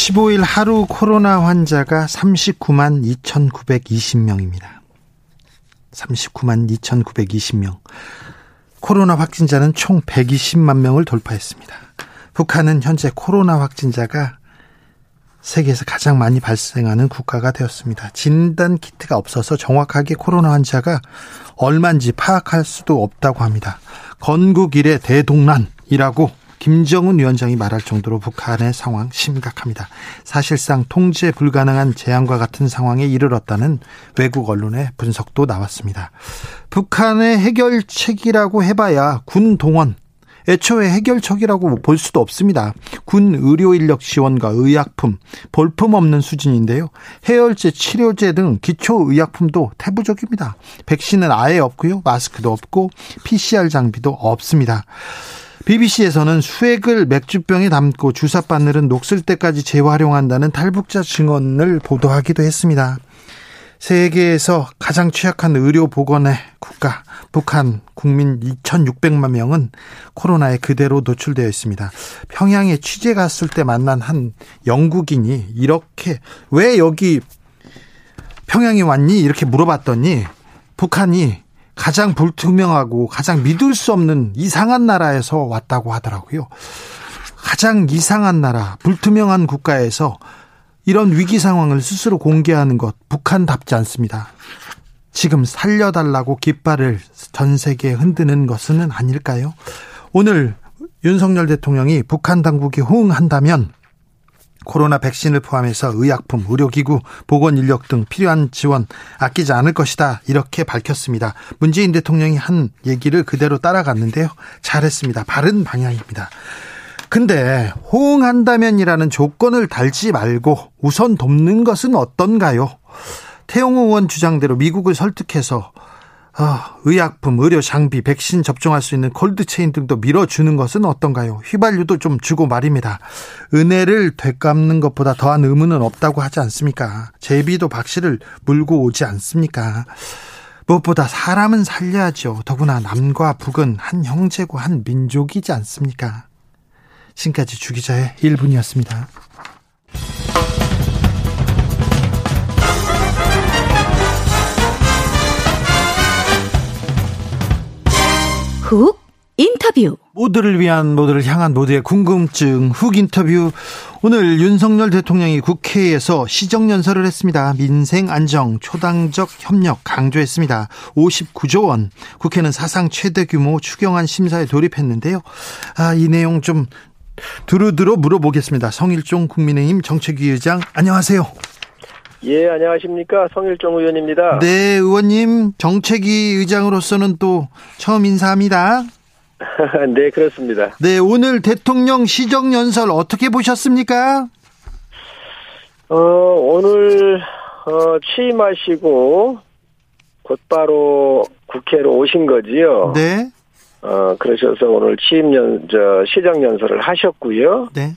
15일 하루 코로나 환자가 39만 2,920명입니다. 39만 2,920명. 코로나 확진자는 총 120만 명을 돌파했습니다. 북한은 현재 코로나 확진자가 세계에서 가장 많이 발생하는 국가가 되었습니다. 진단 키트가 없어서 정확하게 코로나 환자가 얼마인지 파악할 수도 없다고 합니다. 건국 이래 대동난이라고 김정은 위원장이 말할 정도로 북한의 상황 심각합니다. 사실상 통제 불가능한 재앙과 같은 상황에 이르렀다는 외국 언론의 분석도 나왔습니다. 북한의 해결책이라고 해봐야 군 동원, 애초에 해결책이라고 볼 수도 없습니다. 군 의료 인력 지원과 의약품, 볼품 없는 수준인데요. 해열제, 치료제 등 기초 의약품도 태부적입니다. 백신은 아예 없고요. 마스크도 없고 PCR 장비도 없습니다. BBC에서는 수액을 맥주병에 담고 주사 바늘은 녹슬 때까지 재활용한다는 탈북자 증언을 보도하기도 했습니다. 세계에서 가장 취약한 의료 보건의 국가 북한 국민 2,600만 명은 코로나에 그대로 노출되어 있습니다. 평양에 취재 갔을 때 만난 한 영국인이 이렇게 왜 여기 평양에 왔니 이렇게 물어봤더니 북한이 가장 불투명하고 가장 믿을 수 없는 이상한 나라에서 왔다고 하더라고요. 가장 이상한 나라, 불투명한 국가에서 이런 위기 상황을 스스로 공개하는 것 북한답지 않습니다. 지금 살려달라고 깃발을 전 세계에 흔드는 것은 아닐까요? 오늘 윤석열 대통령이 북한 당국이 호응한다면 코로나 백신을 포함해서 의약품, 의료기구, 보건 인력 등 필요한 지원 아끼지 않을 것이다. 이렇게 밝혔습니다. 문재인 대통령이 한 얘기를 그대로 따라갔는데요. 잘했습니다. 바른 방향입니다. 근데 호응한다면이라는 조건을 달지 말고 우선 돕는 것은 어떤가요? 태용호 의원 주장대로 미국을 설득해서 아, 의약품, 의료 장비, 백신 접종할 수 있는 콜드체인 등도 밀어주는 것은 어떤가요? 휘발유도 좀 주고 말입니다. 은혜를 되갚는 것보다 더한 의무는 없다고 하지 않습니까? 제비도 박씨를 물고 오지 않습니까? 무엇보다 사람은 살려야죠. 더구나 남과 북은 한 형제고 한 민족이지 않습니까? 지금까지 주기자의 1분이었습니다. 훅 인터뷰 모두를 위한 모두를 향한 모두의 궁금증 훅 인터뷰 오늘 윤석열 대통령이 국회에서 시정연설을 했습니다. 민생 안정 초당적 협력 강조했습니다. 59조 원 국회는 사상 최대 규모 추경안 심사에 돌입했는데요. 아, 이 내용 좀 두루두루 물어보겠습니다. 성일종 국민의힘 정책위 의장 안녕하세요. 예, 안녕하십니까. 성일종 의원입니다. 네, 의원님 정책위 의장으로서는 또 처음 인사합니다. 네, 그렇습니다. 네, 오늘 대통령 시정 연설 어떻게 보셨습니까? 어, 오늘 어, 취임하시고 곧바로 국회로 오신 거지요. 네. 어, 그러셔서 오늘 취임 연, 저, 시정 연설을 하셨고요. 네.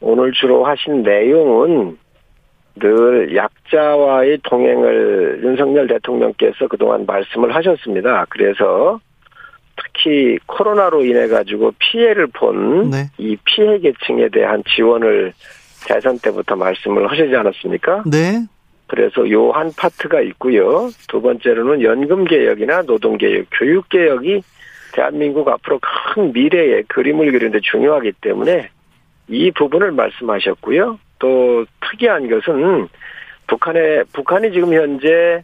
오늘 주로 하신 내용은 늘 약자와의 동행을 윤석열 대통령께서 그동안 말씀을 하셨습니다. 그래서 특히 코로나로 인해 가지고 피해를 본이 네. 피해 계층에 대한 지원을 대선 때부터 말씀을 하시지 않았습니까? 네. 그래서 요 한 파트가 있고요. 두 번째로는 연금 개혁이나 노동 개혁, 교육 개혁이 대한민국 앞으로 큰 미래의 그림을 그리는데 중요하기 때문에 이 부분을 말씀하셨고요. 또 특이한 것은 북한의 북한이 지금 현재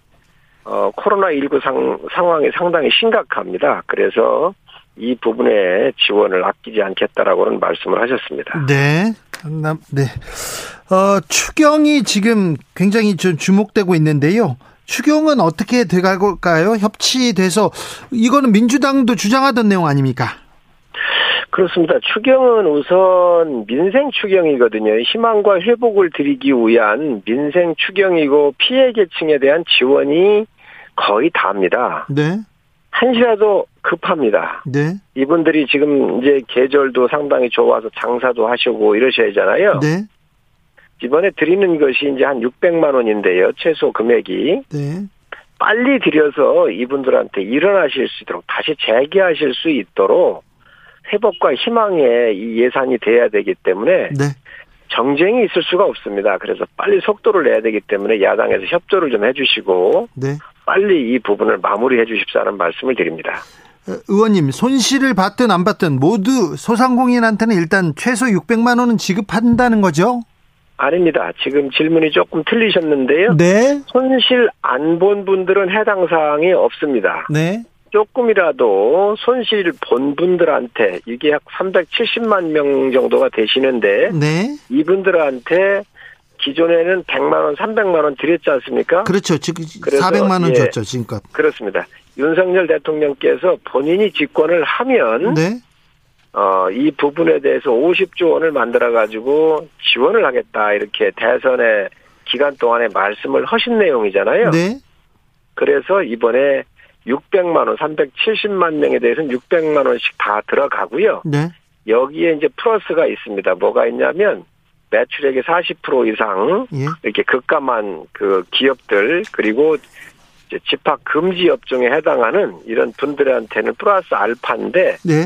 어 코로나 19 상, 상황이 상당히 심각합니다. 그래서 이 부분에 지원을 아끼지 않겠다라고는 말씀을 하셨습니다. 네. 남- 네. 어, 추경이 지금 굉장히 좀 주목되고 있는데요. 추경은 어떻게 돼갈까요? 협치돼서 이거는 민주당도 주장하던 내용 아닙니까? 그렇습니다. 추경은 우선 민생 추경이거든요. 희망과 회복을 드리기 위한 민생 추경이고 피해 계층에 대한 지원이 거의 다입니다. 네. 한시라도 급합니다. 네. 이분들이 지금 이제 계절도 상당히 좋아서 장사도 하시고 이러셔야잖아요. 네. 이번에 드리는 것이 이제 한 600만 원인데요. 최소 금액이 네. 빨리 드려서 이분들한테 일어나실 수 있도록 다시 재기하실 수 있도록 회복과 희망의 이 예산이 돼야 되기 때문에 네. 정쟁이 있을 수가 없습니다. 그래서 빨리 속도를 내야 되기 때문에 야당에서 협조를 좀 해주시고 네. 빨리 이 부분을 마무리해 주십사는 말씀을 드립니다. 어, 의원님 손실을 받든 안 받든 모두 소상공인한테는 일단 최소 600만 원은 지급한다는 거죠? 아닙니다. 지금 질문이 조금 틀리셨는데요. 네. 손실 안 본 분들은 해당 사항이 없습니다. 네. 조금이라도 손실 본 분들한테 이게 약 370만 명 정도가 되시는데 네. 이분들한테 기존에는 100만 원, 300만 원 드렸지 않습니까? 그렇죠. 지금 그래서, 400만 원 예. 줬죠, 지금껏. 그렇습니다. 윤석열 대통령께서 본인이 집권을 하면 네. 어, 이 부분에 대해서 50조 원을 만들어 가지고 지원을 하겠다 이렇게 대선의 기간 동안에 말씀을 하신 내용이잖아요. 네. 그래서 이번에 600만 원, 370만 명에 대해서는 600만 원씩 다 들어가고요. 네. 여기에 이제 플러스가 있습니다. 뭐가 있냐면 매출액의 40% 이상 예. 이렇게 급감한 그 기업들 그리고 집합 금지 업종에 해당하는 이런 분들한테는 플러스 알파인데 네.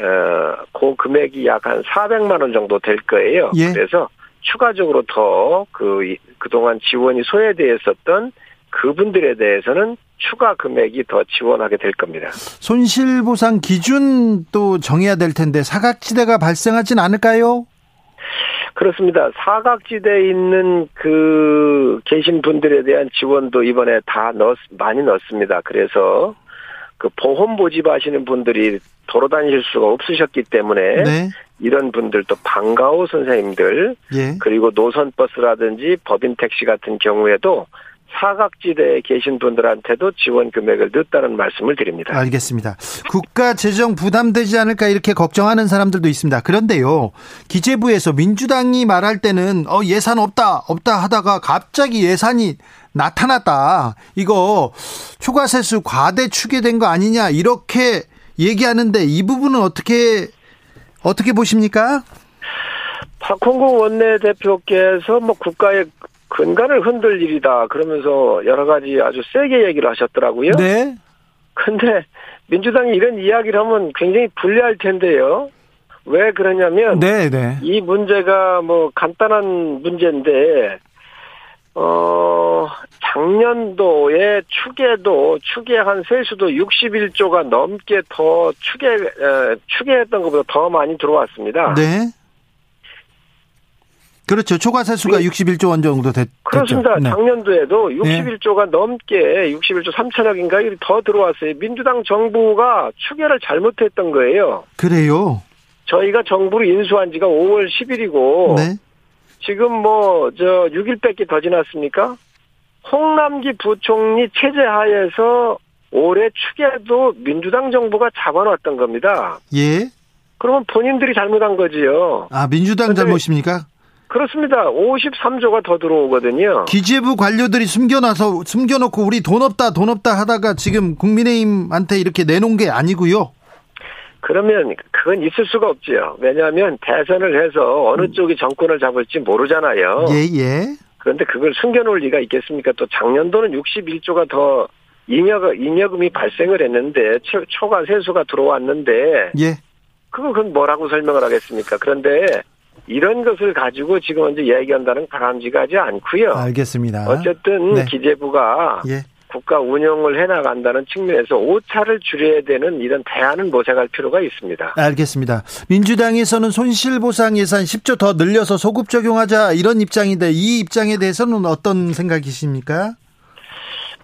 어, 그 금액이 약 한 400만 원 정도 될 거예요. 예. 그래서 추가적으로 더 그 그동안 지원이 소외되어 있었던 그분들에 대해서는 추가 금액이 더 지원하게 될 겁니다. 손실 보상 기준도 정해야 될 텐데 사각지대가 발생하진 않을까요? 그렇습니다. 사각지대에 있는 그 계신 분들에 대한 지원도 이번에 다 넣, 많이 넣습니다. 그래서 그 보험 모집하시는 분들이 도로 다니실 수가 없으셨기 때문에 네. 이런 분들도 방과후 선생님들 예. 그리고 노선버스라든지 법인 택시 같은 경우에도 사각지대에 계신 분들한테도 지원 금액을 넣었다는 말씀을 드립니다. 알겠습니다. 국가 재정 부담되지 않을까 이렇게 걱정하는 사람들도 있습니다. 그런데요, 기재부에서 민주당이 말할 때는 어, 예산 없다, 없다 하다가 갑자기 예산이 나타났다. 이거 초과세수 과대 추계된 거 아니냐 이렇게 얘기하는데 이 부분은 어떻게 어떻게 보십니까? 박홍구 원내대표께서 뭐 국가의 근간을 흔들 일이다 그러면서 여러 가지 아주 세게 얘기를 하셨더라고요. 네, 근데 민주당이 이런 이야기를 하면 굉장히 불리할 텐데요. 왜 그러냐면 네, 네. 이 문제가 뭐 간단한 문제인데 어 작년도에 추계도 추계한 세수도 61조가 넘게 더 추계 에, 추계했던 것보다 더 많이 들어왔습니다. 네. 그렇죠. 초과세수가 61조 원 정도 됐, 그렇습니다. 됐죠. 네. 작년도에도 61조가 넘게 61조 3천억인가 더 들어왔어요. 민주당 정부가 추계를 잘못했던 거예요. 그래요. 저희가 정부를 인수한 지가 5월 10일이고 네. 지금 뭐 저 6일밖에 더 지났습니까? 홍남기 부총리 체제 하에서 올해 추계도 민주당 정부가 잡아놨던 겁니다. 예. 그러면 본인들이 잘못한 거지요. 아, 민주당 잘못입니까? 그렇습니다. 53조가 더 들어오거든요. 기재부 관료들이 숨겨놔서 숨겨놓고 우리 돈 없다 돈 없다 하다가 지금 국민의힘한테 이렇게 내놓은 게 아니고요. 그러면 그건 있을 수가 없지요. 왜냐하면 대선을 해서 어느 쪽이 정권을 잡을지 모르잖아요. 음. 예 예. 그런데 그걸 숨겨놓을 리가 있겠습니까? 또 작년도는 61조가 더 잉여, 잉여금이 발생을 했는데 초- 초과 세수가 들어왔는데 예. 그거 그건 뭐라고 설명을 하겠습니까? 그런데 이런 것을 가지고 지금 이제 얘기한다는 바람직하지 않고요. 알겠습니다. 어쨌든 네. 기재부가 예. 국가 운영을 해나간다는 측면에서 오차를 줄여야 되는 이런 대안은 모색할 필요가 있습니다. 알겠습니다. 민주당에서는 손실보상 예산 10조 더 늘려서 소급 적용하자 이런 입장인데 이 입장에 대해서는 어떤 생각이십니까?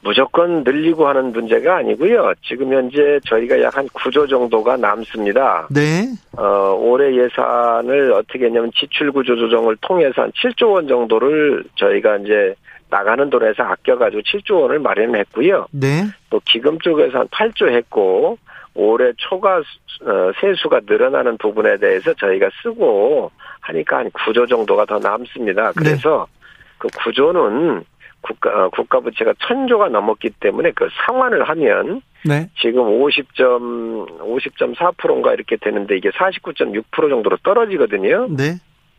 무조건 늘리고 하는 문제가 아니고요. 지금 현재 저희가 약 한 9조 정도가 남습니다. 네. 어, 올해 예산을 어떻게 했냐면 지출 구조 조정을 통해서 한 7조 원 정도를 저희가 이제 나가는 돈에서 아껴가지고 7조 원을 마련했고요. 네. 또 기금 쪽에서 한 8조 했고 올해 초과 어, 세수가 늘어나는 부분에 대해서 저희가 쓰고 하니까 한 9조 정도가 더 남습니다. 그래서 네. 그 9조는 국가 어, 국가 부채가 1000조가 넘었기 때문에 그 상환을 하면 네. 지금 50점 50.4%인가 이렇게 되는데 이게 49.6% 정도로 떨어지거든요. 네.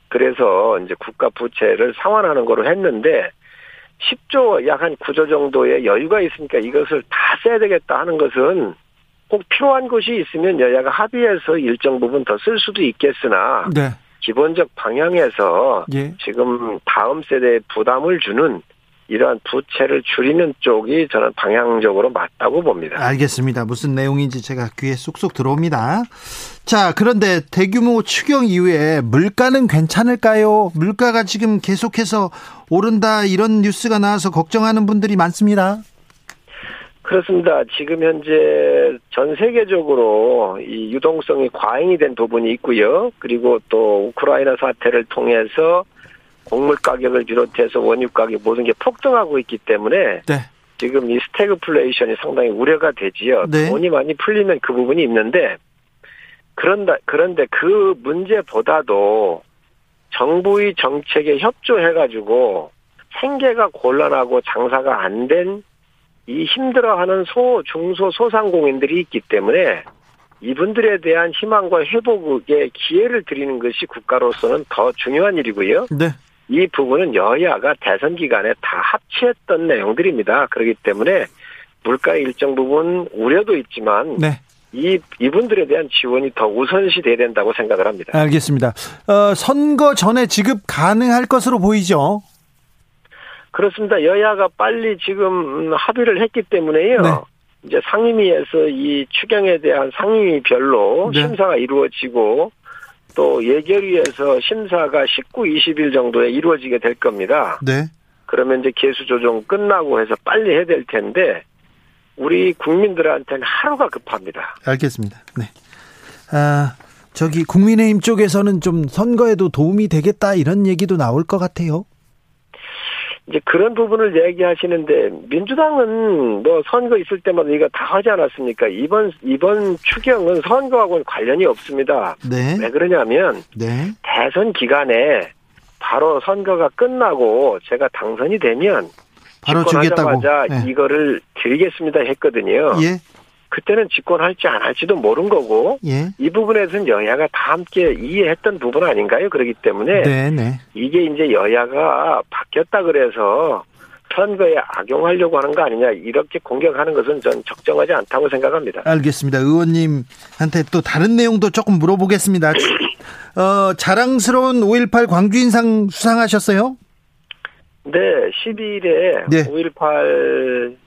그래서 이제 국가 부채를 상환하는 거로 했는데 10조 약 한 9조 정도의 여유가 있으니까 이것을 다 써야 되겠다 하는 것은 꼭 필요한 것이 있으면 여야가 합의해서 일정 부분 더 쓸 수도 있겠으나 네. 기본적 방향에서 예. 지금 다음 세대에 부담을 주는 이러한 부채를 줄이는 쪽이 저는 방향적으로 맞다고 봅니다. 알겠습니다. 무슨 내용인지 제가 귀에 쏙쏙 들어옵니다. 자, 그런데 대규모 추경 이후에 물가는 괜찮을까요? 물가가 지금 계속해서 오른다 이런 뉴스가 나와서 걱정하는 분들이 많습니다. 그렇습니다. 지금 현재 전 세계적으로 이 유동성이 과잉이 된 부분이 있고요. 그리고 또 우크라이나 사태를 통해서 곡물 가격을 비롯해서 원유 가격 모든 게 폭등하고 있기 때문에 네. 지금 이 스태그플레이션이 상당히 우려가 되지요. 네. 돈이 많이 풀리면 그 부분이 있는데 그런다 그런데 그 문제보다도 정부의 정책에 협조해가지고 생계가 곤란하고 장사가 안 된 이 힘들어하는 소 중소 소상공인들이 있기 때문에 이분들에 대한 희망과 회복의 기회를 드리는 것이 국가로서는 더 중요한 일이고요. 네. 이 부분은 여야가 대선 기간에 다 합치했던 내용들입니다. 그렇기 때문에 물가 일정 부분 우려도 있지만 네. 이 이분들에 대한 지원이 더 우선시 돼야 된다고 생각을 합니다. 알겠습니다. 어, 선거 전에 지급 가능할 것으로 보이죠. 그렇습니다. 여야가 빨리 지금 합의를 했기 때문에요. 네. 이제 상임위에서 이 추경에 대한 상임위별로 네. 심사가 이루어지고 또 예결위에서 심사가 19, 20일 정도에 이루어지게 될 겁니다. 네. 그러면 이제 개수 조정 끝나고 해서 빨리 해야 될 텐데 우리 국민들한테는 하루가 급합니다. 알겠습니다. 네. 아, 저기 국민의힘 쪽에서는 좀 선거에도 도움이 되겠다 이런 얘기도 나올 것 같아요. 이제 그런 부분을 얘기하시는데 민주당은 뭐 선거 있을 때마다 이거 다 하지 않았습니까? 이번 이번 추경은 선거하고는 관련이 없습니다. 네. 왜 그러냐면 네. 대선 기간에 바로 선거가 끝나고 제가 당선이 되면 바로 주겠다고 네. 이거를 드리겠습니다 했거든요. 예. 그때는 집권할지 안 할지도 모른 거고 예. 이 부분에서는 여야가 다 함께 이해했던 부분 아닌가요? 그렇기 때문에 네네. 네. 이게 이제 여야가 바뀌었다 그래서 선거에 악용하려고 하는 거 아니냐 이렇게 공격하는 것은 전 적정하지 않다고 생각합니다. 알겠습니다. 의원님한테 또 다른 내용도 조금 물어보겠습니다. 어, 자랑스러운 5.18 광주 인상 수상하셨어요? 네, 12일에 네. 5.18 예,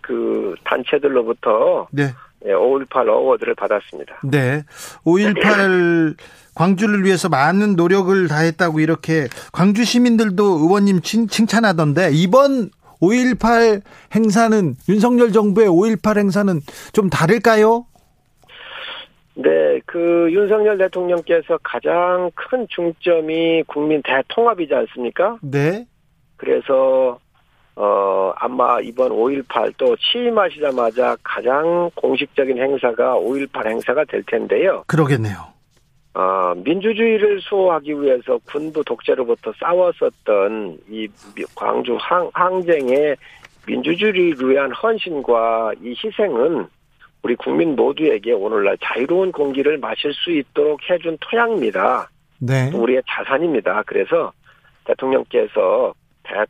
그 단체들로부터 네. 5.18 예, 어워드를 받았습니다. 네. 5.18 광주를 위해서 많은 노력을 다했다고 이렇게 광주 시민들도 의원님 칭, 칭찬하던데 이번 5.18 행사는 윤석열 정부의 5.18 행사는 좀 다를까요? 네, 그 윤석열 대통령께서 가장 큰 중점이 국민 대통합이지 않습니까? 네. 그래서 어, 아마 이번 5.18 또 취임하시자마자 가장 공식적인 행사가 5.18 행사가 될 텐데요. 그러겠네요. 어, 민주주의를 수호하기 위해서 군부 독재로부터 싸웠었던 이 광주 항, 항쟁의 민주주의를 위한 헌신과 이 희생은 우리 국민 모두에게 오늘날 자유로운 공기를 마실 수 있도록 해준 토양입니다. 네. 우리의 자산입니다. 그래서 대통령께서 대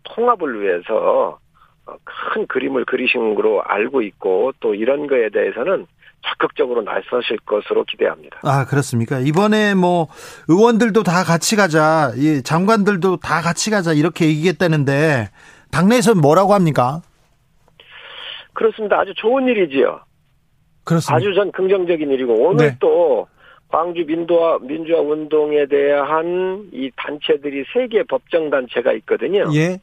통합을 위해서 어, 큰 그림을 그리신 거로 알고 있고 또 이런 거에 대해서는 적극적으로 나서실 것으로 기대합니다. 아 그렇습니까? 이번에 뭐 의원들도 다 같이 가자, 예, 장관들도 다 같이 가자 이렇게 얘기했다는데 당내에서는 뭐라고 합니까? 그렇습니다. 아주 좋은 일이지요. 그렇습니다. 아주 전 긍정적인 일이고 오늘 네. 또 광주 민주화 민주화 운동에 대한 이 단체들이 세 개 법정 단체가 있거든요. 예.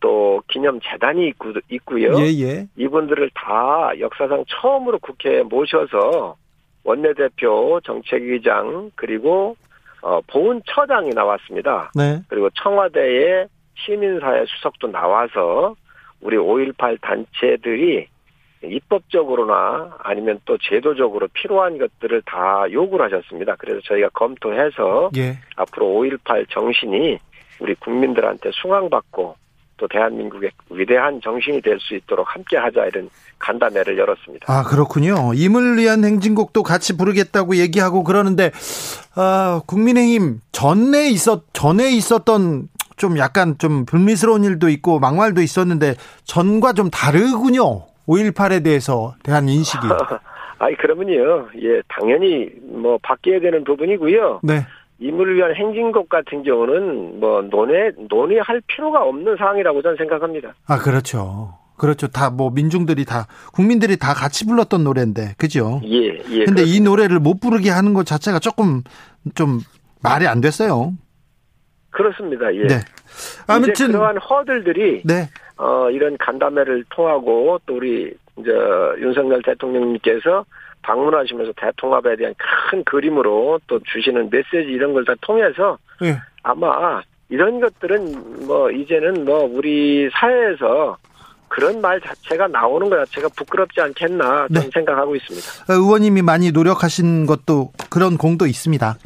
또 기념 재단이 있고, 있고요. 예, 예. 이분들을 다 역사상 처음으로 국회에 모셔서 원내대표, 정책위장 그리고 어, 보훈처장이 나왔습니다. 네. 그리고 청와대의 시민사회 수석도 나와서 우리 5.18 단체들이 입법적으로나 아니면 또 제도적으로 필요한 것들을 다 요구를 하셨습니다. 그래서 저희가 검토해서 예. 앞으로 5.18 정신이 우리 국민들한테 숭앙받고 또 대한민국의 위대한 정신이 될 수 있도록 함께 하자 이런 간담회를 열었습니다. 아, 그렇군요. 임을 위한 행진곡도 같이 부르겠다고 얘기하고 그러는데, 아, 국민의힘 전에 있었, 전에 있었던 좀 약간 좀 불미스러운 일도 있고 막말도 있었는데 전과 좀 다르군요. 5.18에 대해서 대한 인식이. 아니, 그러면요. 예, 당연히 뭐 바뀌어야 되는 부분이고요. 네. 임을 위한 행진곡 같은 경우는 뭐 논의 논의할 필요가 없는 사항이라고 저는 생각합니다. 아 그렇죠. 그렇죠. 다 뭐 민중들이 다 국민들이 다 같이 불렀던 노래인데 그죠? 예, 예. 근데 이 그렇습니다. 노래를 못 부르게 하는 것 자체가 조금 좀 말이 안 됐어요. 그렇습니다. 예. 네. 아무튼 그러한 허들들이 네. 어 이런 간담회를 통하고 또 우리 이제 윤석열 대통령님께서 방문하시면서 대통합에 대한 큰 그림으로 또 주시는 메시지 이런 걸 다 통해서 예. 아마 이런 것들은 뭐 이제는 뭐 우리 사회에서 그런 말 자체가 나오는 것 자체가 부끄럽지 않겠나 네. 생각하고 있습니다. 어, 의원님이 많이 노력하신 것도 그런 공도 있습니다.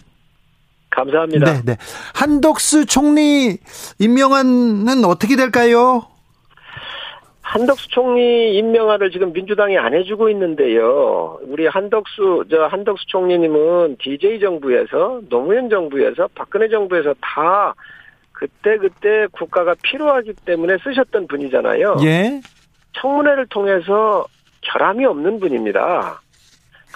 감사합니다. 네, 네. 한덕수 총리 임명안은 어떻게 될까요? 한덕수 총리 임명안을 지금 민주당이 안 해주고 있는데요. 우리 한덕수 저 한덕수 총리님은 DJ 정부에서 노무현 정부에서 박근혜 정부에서 다 그때 그때 국가가 필요하기 때문에 쓰셨던 분이잖아요. 예. 청문회를 통해서 결함이 없는 분입니다.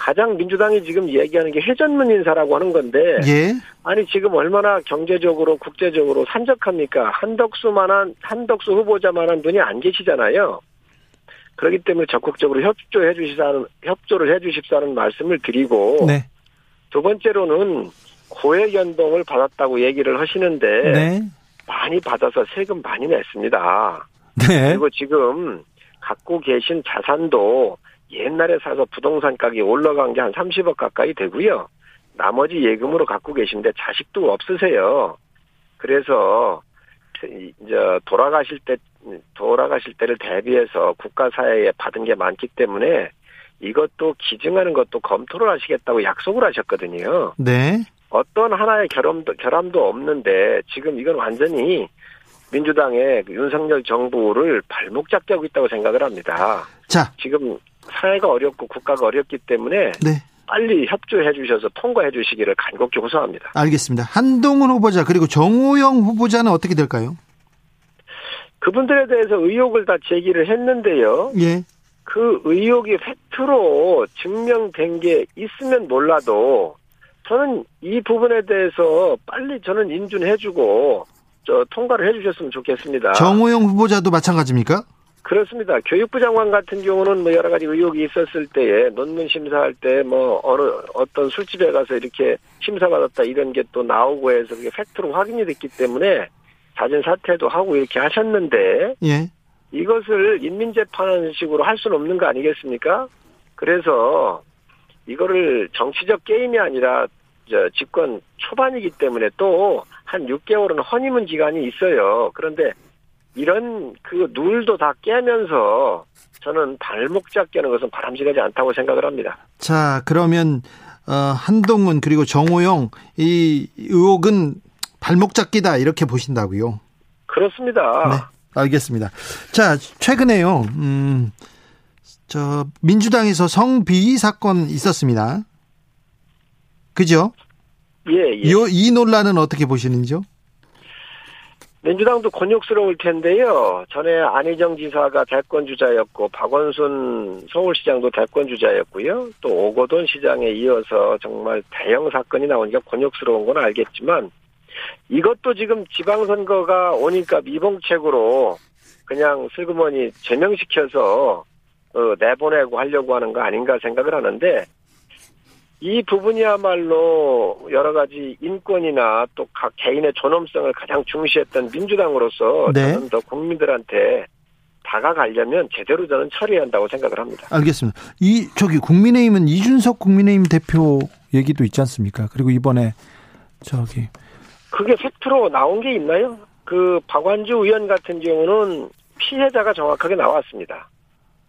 가장 민주당이 지금 얘기하는 게 회전문 인사라고 하는 건데 예. 아니 지금 얼마나 경제적으로 국제적으로 산적합니까? 한덕수만한 한덕수 후보자만한 분이 안 계시잖아요. 그렇기 때문에 적극적으로 협조해 주시사는 협조를 해 주십사는 말씀을 드리고 네. 두 번째로는 고액 연봉을 받았다고 얘기를 하시는데 네. 많이 받아서 세금 많이 냈습니다. 네. 그리고 지금 갖고 계신 자산도 옛날에 사서 부동산 가격이 올라간 게 한 30억 가까이 되고요. 나머지 예금으로 갖고 계신데 자식도 없으세요. 그래서 이제 돌아가실 때 돌아가실 때를 대비해서 국가 사회에 받은 게 많기 때문에 이것도 기증하는 것도 검토를 하시겠다고 약속을 하셨거든요. 네. 어떤 하나의 결함도 결함도 없는데 지금 이건 완전히 민주당의 그 윤석열 정부를 발목 잡게 하고 있다고 생각을 합니다. 자, 지금 사회가 어렵고 국가가 어렵기 때문에 네. 빨리 협조해 주셔서 통과해 주시기를 간곡히 호소합니다. 알겠습니다. 한동훈 후보자 그리고 정호영 후보자는 어떻게 될까요? 그분들에 대해서 의혹을 다 제기를 했는데요. 예. 그 의혹이 팩트로 증명된 게 있으면 몰라도 저는 이 부분에 대해서 빨리 저는 인준해주고 저 통과를 해주셨으면 좋겠습니다. 정호영 후보자도 마찬가지입니까? 그렇습니다. 교육부 장관 같은 경우는 뭐 여러 가지 의혹이 있었을 때에 논문 심사할 때 뭐 어느 어떤 술집에 가서 이렇게 심사받았다 이런 게 또 나오고 해서 그게 팩트로 확인이 됐기 때문에 자진 사퇴도 하고 이렇게 하셨는데 예. 이것을 인민 재판하는 식으로 할 수는 없는 거 아니겠습니까? 그래서 이거를 정치적 게임이 아니라 저 집권 초반이기 때문에 또 한 6개월은 허니문 기간이 있어요. 그런데 이런 그 룰도 다 깨면서 저는 발목 잡게 하는 것은 바람직하지 않다고 생각을 합니다. 자, 그러면 어, 한동훈 그리고 정호영 이 의혹은 발목 잡기다 이렇게 보신다고요? 그렇습니다. 네, 알겠습니다. 자, 최근에요. 음, 저 민주당에서 성비위 사건 있었습니다. 그죠? 예, 예. 이, 이 논란은 어떻게 보시는지요? 민주당도 곤욕스러울 텐데요. 전에 안희정 지사가 대권 주자였고 박원순 서울시장도 대권 주자였고요. 또 오거돈 시장에 이어서 정말 대형 사건이 나오니까 곤욕스러운 건 알겠지만 이것도 지금 지방선거가 오니까 미봉책으로 그냥 슬그머니 제명시켜서 어, 내보내고 하려고 하는 거 아닌가 생각을 하는데 이 부분이야말로 여러 가지 인권이나 또 각 개인의 존엄성을 가장 중시했던 민주당으로서 네. 저는 더 국민들한테 다가가려면 제대로 저는 처리해야 한다고 생각을 합니다. 알겠습니다. 이 저기 국민의힘은 이준석 국민의힘 대표 얘기도 있지 않습니까? 그리고 이번에 저기 그게 팩트로 나온 게 있나요? 그 박완주 의원 같은 경우는 피해자가 정확하게 나왔습니다.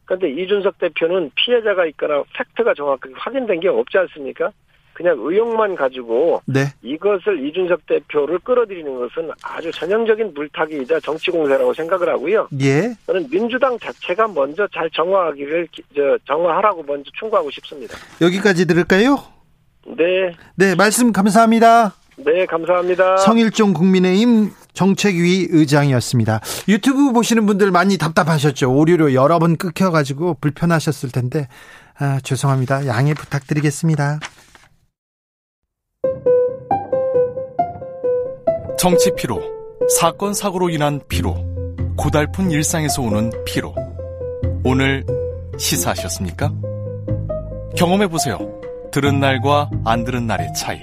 그런데 이준석 대표는 피해자가 있거나 팩트가 정확하게 확인된 게 없지 않습니까? 그냥 의혹만 가지고 네. 이것을 이준석 대표를 끌어들이는 것은 아주 전형적인 물타기이자 정치 공세라고 생각을 하고요. 예. 저는 민주당 자체가 먼저 잘 정화하기를 정화하라고 먼저 충고하고 싶습니다. 여기까지 들을까요? 네, 네, 말씀 감사합니다. 네 감사합니다. 성일종 국민의힘 정책위 의장이었습니다. 유튜브 보시는 분들 많이 답답하셨죠. 오류로 여러 번 끊겨가지고 불편하셨을 텐데 아, 죄송합니다. 양해 부탁드리겠습니다. 정치 피로, 사건 사고로 인한 피로, 고달픈 일상에서 오는 피로. 오늘 시사하셨습니까? 경험해 보세요. 들은 날과 안 들은 날의 차이.